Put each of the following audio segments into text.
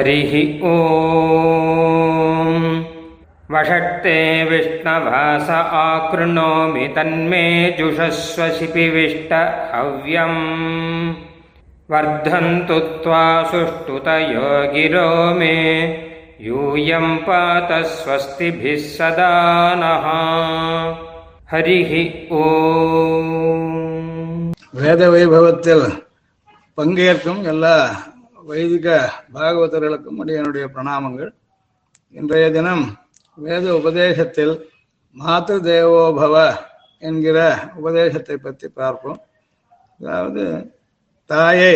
हरिः ॐ वषट्ते विष्णवास आकृणोमि तन्मे जुषस्व शिपिविष्ट हव्यम् वर्धन्तु त्वा सुष्ठुतयो गिरो मे यूयं पात स्वस्तिभिः सदा नः हरिः ॐ வேத வைபவத்தில் பங்கேற்கும் எல்லா வைதிக பாகவதர்களுக்கும் என்னுடைய பிரணாமங்கள். இன்றைய தினம் வேத உபதேசத்தில் மாத்ரு தேவோபவ என்கிற உபதேசத்தை பற்றி பார்ப்போம். அதாவது தாயை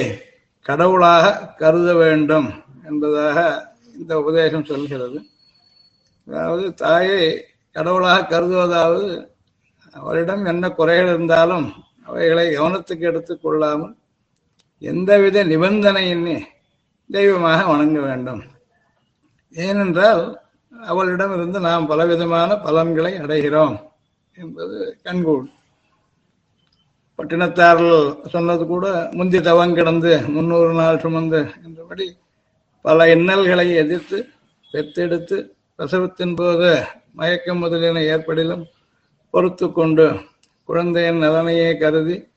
கடவுளாக கருத வேண்டும் என்பதாக இந்த உபதேசம் சொல்கிறது. அதாவது தாயை கடவுளாக கருதுவதாவது அவரிடம் என்ன குறைகள் இருந்தாலும் அவைகளை கவனத்துக்கு எடுத்துக்கொள்ளாமல் எந்தவித நிபந்தனையின்றி தெய்வமாக வணங்க வேண்டும். ஏனென்றால் அவளிடமிருந்து நாம் பலவிதமான பலன்களை அடைகிறோம் என்பது கண்கூடு. பட்டினத்தார்கள் சொன்னது கூட முந்தி தவம் கிடந்து முன்னூறு நாள் சுமந்து என்றபடி பல இன்னல்களை எதிர்த்து பெத்தெடுத்து பிரசவத்தின் போது மயக்கம் முதலின ஏற்படிலும் பொறுத்து கொண்டு குழந்தையின் நலனையே கருதி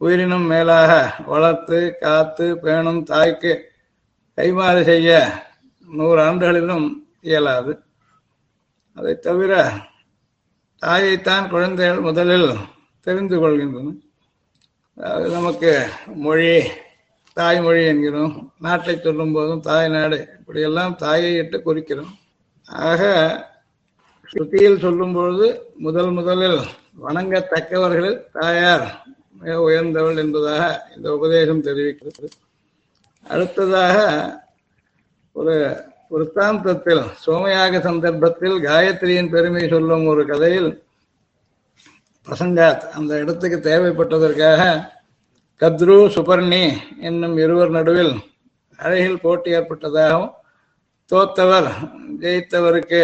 உயிரினும் மேலாக வளர்த்து காத்து பேணும் தாய்க்கு கைமாறு செய்ய நூறு ஆண்டுகளிலும் இயலாது. அதை தவிர தாயைத்தான் குழந்தைகள் முதலில் தெரிந்து கொள்கின்றன. அதாவது நமக்கு மொழி தாய்மொழி என்கிறோம். நாட்டை சொல்லும் போதும் தாய் நாடு இப்படியெல்லாம் தாயை இட்டு குறிக்கிறோம். ஆக ஸ்ருதியில் சொல்லும் பொழுது முதல் முதலில் வணங்கத்தக்கவர்கள் தாயார் மிக உயர்ந்தவள் என்பதாக இந்த உபதேசம் தெரிவிக்கிறது. அடுத்ததாக ஒரு விற்த்தாந்தத்தில் சோமயாக சந்தர்ப்பத்தில் காயத்ரியின் பெருமை சொல்லும் ஒரு கதையில் பிரசங்காத் அந்த இடத்துக்கு தேவைப்பட்டதற்காக கத்ரு சுபர்ணி என்னும் இருவர் நடுவில் அழகில் போட்டி ஏற்பட்டதாகவும் தோத்தவர் ஜெயித்தவருக்கு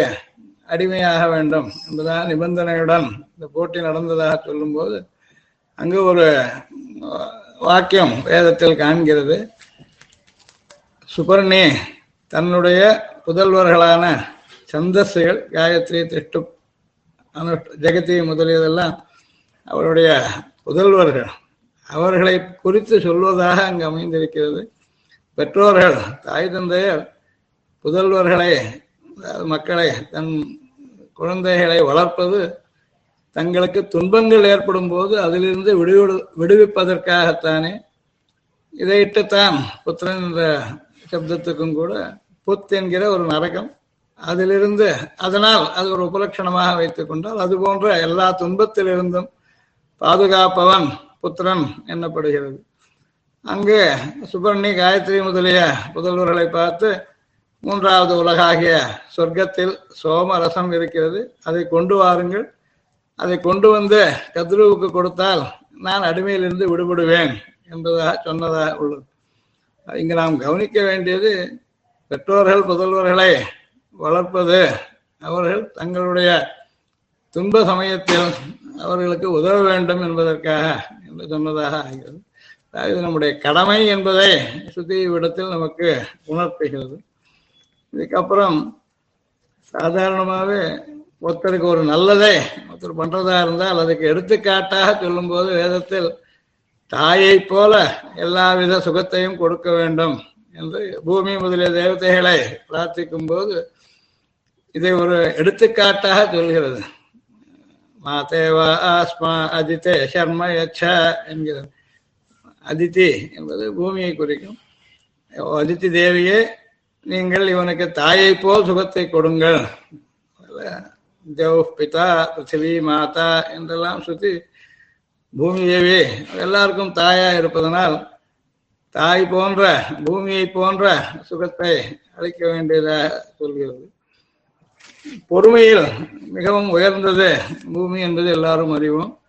அடிமையாக வேண்டும் என்பதாக நிபந்தனையுடன் இந்த போட்டி நடந்ததாக சொல்லும்போது அங்கு ஒரு வாக்கியம் வேதத்தில் காண்கிறது சுபர்ணி தன்னுடைய புதல்வர்களான சந்தஸ்கள் காயத்ரி திஷ்டு அனு ஜெகதி முதலியதெல்லாம் அவருடைய புதல்வர்கள். அவர்களை குறித்து சொல்வதாக அங்கு அமைந்திருக்கிறது. பெற்றோர்கள் தாய் தந்தையர் புதல்வர்களை மக்களை தன் குழந்தைகளை வளர்ப்பது தங்களுக்கு துன்பங்கள் ஏற்படும் போது அதிலிருந்து விடுவிடு விடுவிப்பதற்காகத்தானே இதையிட்டுத்தான் புத்திரன் என்ற சப்தத்துக்கும் கூட புத் என்கிற ஒரு நரகம் அதிலிருந்து அதனால் அது ஒரு உபலட்சணமாக வைத்துக் கொண்டால் அது போன்ற எல்லா துன்பத்திலிருந்தும் பாதுகாப்பவன் புத்திரன் என்னப்படுகிறது. அங்கு சுபர்ணி காயத்ரி முதலிய புதல்வர்களை பார்த்து மூன்றாவது உலகாகிய சொர்க்கத்தில் சோம ரசம் இருக்கிறது. அதை கொண்டு வாருங்கள். அதை கொண்டு வந்து கத்ருவுக்கு கொடுத்தால் நான் அடிமையிலிருந்து விடுபடுவேன் என்பதாக சொன்னதாக உள்ளது. இங்கு நாம் கவனிக்க வேண்டியது பெற்றோர்கள் புதல்வர்களை வளர்ப்பது. அவர்கள் தங்களுடைய துன்ப சமயத்தில் அவர்களுக்கு உதவ வேண்டும் என்பதற்காக என்று சொன்னதாக ஆகிறது. இது நம்முடைய கடமை என்பதை சுத்தி விடத்தில் நமக்கு உணர்த்துகிறது. இதுக்கப்புறம் சாதாரணமாகவே ஒருத்தருக்கு ஒரு நல்லதை ஒருத்தர் பண்றதா இருந்தால் அதுக்கு எடுத்துக்காட்டாக சொல்லும்போது வேதத்தில் தாயை போல எல்லாவித சுகத்தையும் கொடுக்க வேண்டும் என்று பூமி முதலிய தேவதைகளை பிரார்த்திக்கும் போது இதை ஒரு எடுத்துக்காட்டாக சொல்கிறது. மாதேவா ஆஸ்மா அதித்தே சர்ம யச்சா என்கிறது அதித்தி என்பது பூமியை குறிக்கும். அதித்தி தேவியே நீங்கள் இவனுக்கு தாயை போல் சுகத்தை கொடுங்கள். தேவ் பிதா பிருத்திவி மாதா என்றெல்லாம் சுத்தி பூமி தேவி எல்லாருக்கும் தாயா இருப்பதனால் தாய் போன்ற பூமியை போன்ற சுகத்தை அளிக்க வேண்டியதாக சொல்கிறது. பொறுமையில் மிகவும் உயர்ந்தது பூமி என்பது எல்லாரும் அறிவோம்.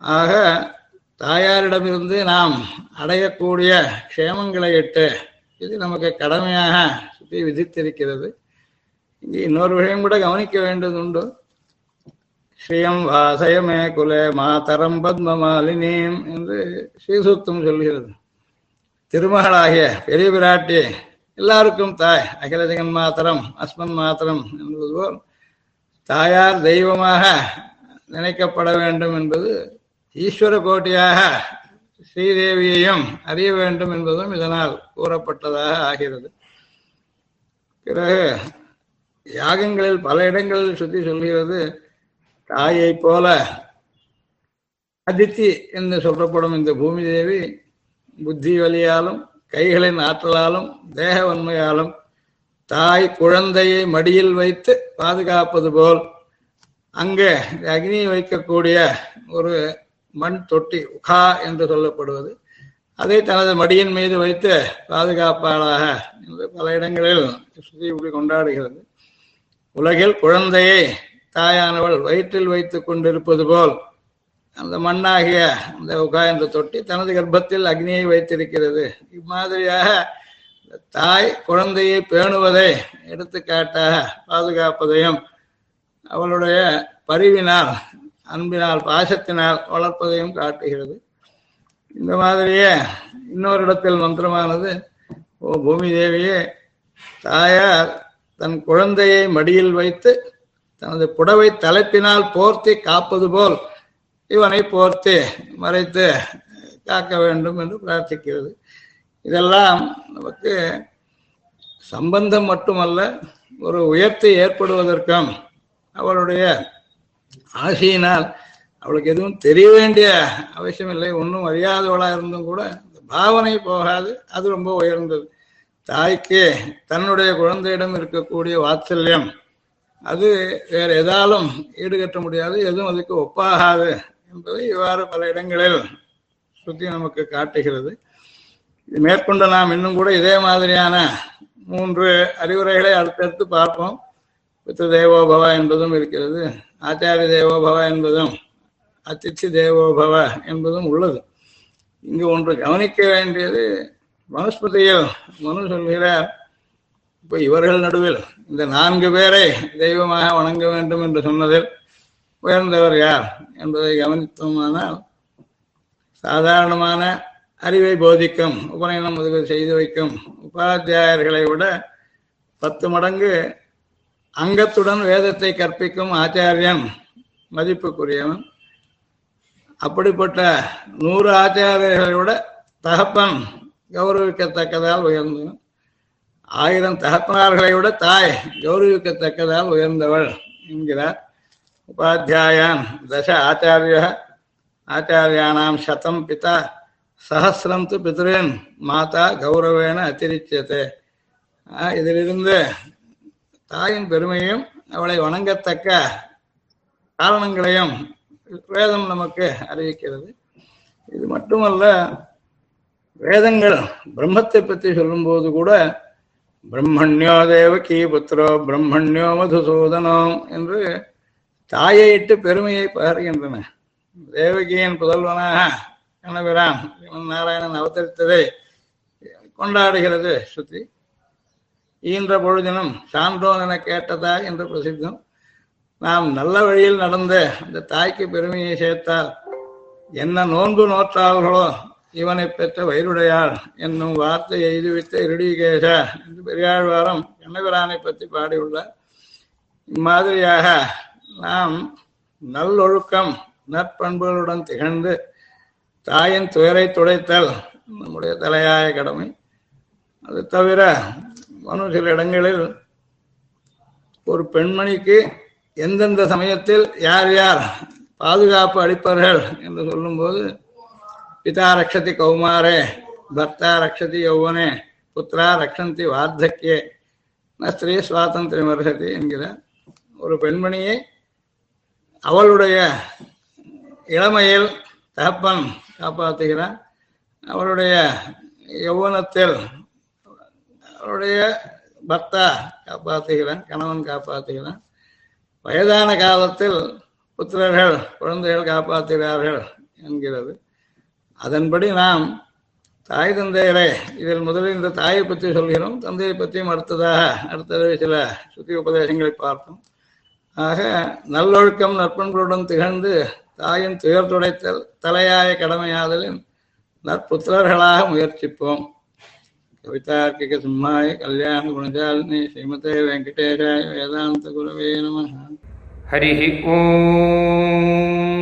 ஆக தாயாரிடமிருந்து நாம் அடையக்கூடிய க்ஷேமங்களை எட்டு இது நமக்கு கடமையாக சுற்றி விதித்திருக்கிறது. இங்கே இன்னொரு விஷயம் கூட கவனிக்க வேண்டியது உண்டு. ஸ்ரீயம் வாசயமே குலே மாதரம் பத்மமாலினியும் என்று ஸ்ரீசூக்தம் சொல்கிறது. திருமகளாகிய பெரிய பிராட்டி எல்லாருக்கும் தாய் அகில ஜெகன் மாத்திரம் அஸ்மன் மாத்திரம் என்பது போல் தாயார் தெய்வமாக நினைக்கப்பட வேண்டும் என்பது ஈஸ்வர கோட்டியாக ஸ்ரீதேவியையும் அறிய வேண்டும் என்பதும் இதனால் கூறப்பட்டதாக ஆகிறது. பிறகு யாகங்களில் பல இடங்களில் சுற்றி சொல்கிறது தாயை போல அதித்தி என்று சொல்லப்படும் இந்த பூமி தேவி புத்தி வலியாலும் கைகளின் ஆற்றலாலும் தேக வன்மையாலும் தாய் குழந்தையை மடியில் வைத்து பாதுகாப்பது போல் அங்கே அக்னியை வைக்கக்கூடிய ஒரு மண் தொட்டி உகா என்று சொல்லப்படுவது. அதை தனது மடியின் மீது வைத்து பாதுகாப்பாளாக என்று பல இடங்களில் சுத்தி கொண்டாடுகிறது. உலகில் குழந்தையை தாயானவள் வயிற்றில் வைத்துக் கொண்டிருப்பது போல் அந்த மண்ணாகிய அந்த உகா தொட்டி தனது கர்ப்பத்தில் அக்னியை வைத்திருக்கிறது. இம்மாதிரியாக தாய் குழந்தையை பேணுவதை எடுத்துக்காட்டாக பாதுகாப்பதையும் அவளுடைய பரிவினால் அன்பினால் பாசத்தினால் வளர்ப்பதையும் காட்டுகிறது. இந்த மாதிரியே இன்னொரு இடத்தில் மந்திரமானது ஓ பூமி தேவியே தாயார் தன் குழந்தையை மடியில் வைத்து தனது புடவை தலைப்பினால் போர்த்தி காப்பது போல் இவனை போர்த்தி மறைத்து காக்க வேண்டும் என்று பிரார்த்திக்கிறது. இதெல்லாம் நமக்கு சம்பந்தம் மட்டுமல்ல ஒரு உயர்த்தி ஏற்படுவதற்கும் அவளுடைய ஆசையினால் அவளுக்கு எதுவும் தெரிய வேண்டிய அவசியம் இல்லை ஒன்றும் அறியாதவளாக இருந்தும் கூட பாவனை போகாது. அது ரொம்ப உயர்ந்தது. தாய்க்கு தன்னுடைய குழந்தையிடம் இருக்கக்கூடிய வாத்சல்யம் அது வேற எதாலும் ஈடுகட்ட முடியாது எதுவும் அதுக்கு ஒப்பாகாது என்பதை இவ்வாறு பல இடங்களில் சுத்தி நமக்கு காட்டுகிறது. இது மேற்கொண்டு நாம் இன்னும் கூட இதே மாதிரியான மூன்று அறிவுரைகளை அடுத்தடுத்து பார்ப்போம். பித்த தேவோபவ என்பதும் இருக்கிறது ஆச்சாரிய தேவோபவ என்பதும் அச்சிச்சி தேவோபவ என்பதும் உள்ளது. இங்கு ஒன்று கவனிக்க வேண்டியது வனஸ்பதியில் மனு சொல்கிறார் இப்போ இவர்கள் நடுவில் இந்த நான்கு பேரை தெய்வமாக வணங்க வேண்டும் என்று சொன்னதில் உயர்ந்தவர் யார் என்பதை கவனித்தோமானால் சாதாரணமான அறிவை போதிக்கும் உபநயனம் உதவி செய்து வைக்கும் உபாத்தியாயர்களை விட பத்து மடங்கு அங்கத்துடன் வேதத்தை கற்பிக்கும் ஆச்சாரியன் மதிப்புக்குரியவன். அப்படிப்பட்ட நூறு ஆச்சாரியர்களை விட தகப்பன் கௌரவிக்கத்தக்கதால் உயர்ந்தவன். ஆயிரம் தகப்பனார்களை விட தாய் கௌரவிக்கத்தக்கதால் உயர்ந்தவள் என்கிறார். உபாத்தியாயான் தச ஆச்சாரிய ஆச்சாரியானாம் சதம் பிதா சஹசிரம் து பித்ரேன் மாதா கௌரவேன அத்திரிச்சதே. இதிலிருந்து தாயின் பெருமையும் அவளை வணங்கத்தக்க காரணங்களையும் வேதம் நமக்கு அறிவிக்கிறது. இது மட்டுமல்ல வேதங்கள் பிரம்மத்தை பற்றி சொல்லும்போது கூட பிரம்மண்யோ தேவகி புத்திரோ பிரம்மண்யோ மதுசூதனோ என்று தாயை இட்டு பெருமையை பகர்கின்றன. தேவகியின் புதல்வனாக கணபிரான் நாராயணன் அவதரித்ததை கொண்டாடுகிறது ஸ்ருதி. ஈன்ற பொழுதினும் சான்றோன் என கேட்டதா என்று பிரசித்தம். நாம் நல்ல வழியில் நடந்த அந்த தாய்க்கு பெருமையை சேர்த்தால் என்ன நோன்பு நோற்றார்களோ இவனை பெற்ற வயிறுடையாள் என்னும் வார்த்தை எய்துவித்த இருடிகேச என்று பெரியாழ்வாரம் கண்ணபிரானை பற்றி பாடியுள்ளார். இம்மாதிரியாக நாம் நல்லொழுக்கம் நற்பண்புகளுடன் திகழ்ந்து தாயின் துயரை துடைத்தல் நம்முடைய தலையாய கடமை. அது தவிர மனு சில இடங்களில் ஒரு பெண்மணிக்கு எந்தெந்த சமயத்தில் யார் யார் பாதுகாப்பு அளிப்பார்கள் என்று சொல்லும்போது பிதா ரக்ஷதி கௌமாரே பர்த்தா ரக்ஷதி யௌவனே புத்திரா ரக்ஷந்தி வார்த்தக்கியே ஸ்திரீ சுவாதந்திரம் வருகதி என்கிற ஒரு பெண்மணியை அவளுடைய இளமையில் தகப்பன் காப்பாற்றுகிறான் அவளுடைய யௌவனத்தில் அவளுடைய பர்த்தா காப்பாற்றுகிறான் கணவன் காப்பாற்றுகிறான். வயதான காலத்தில் புத்திரர்கள் குழந்தைகள் காப்பாற்றுகிறார்கள் என்கிறது. அதன்படி நாம் தாய் தந்தையரே இதில் முதலில் இந்த தாயை பற்றி சொல்கிறோம். தந்தையை பற்றியும் அடுத்ததாக அடுத்தது சில சுத்தி உபதேசங்களை பார்த்தோம். ஆக நல்லொழுக்கம் நற்பண்புடன் திகழ்ந்து தாயின் துடைத்தல் தலையாய கடமையாதலின் நற்புத்திரர்களாக முயற்சிப்போம். கவிதார்க்கிக சிம்மாய கல்யாண குணஜாலினி ஸ்ரீமதே வெங்கடேஷாய வேதாந்த குருவே நம. ஹரி ஓம்.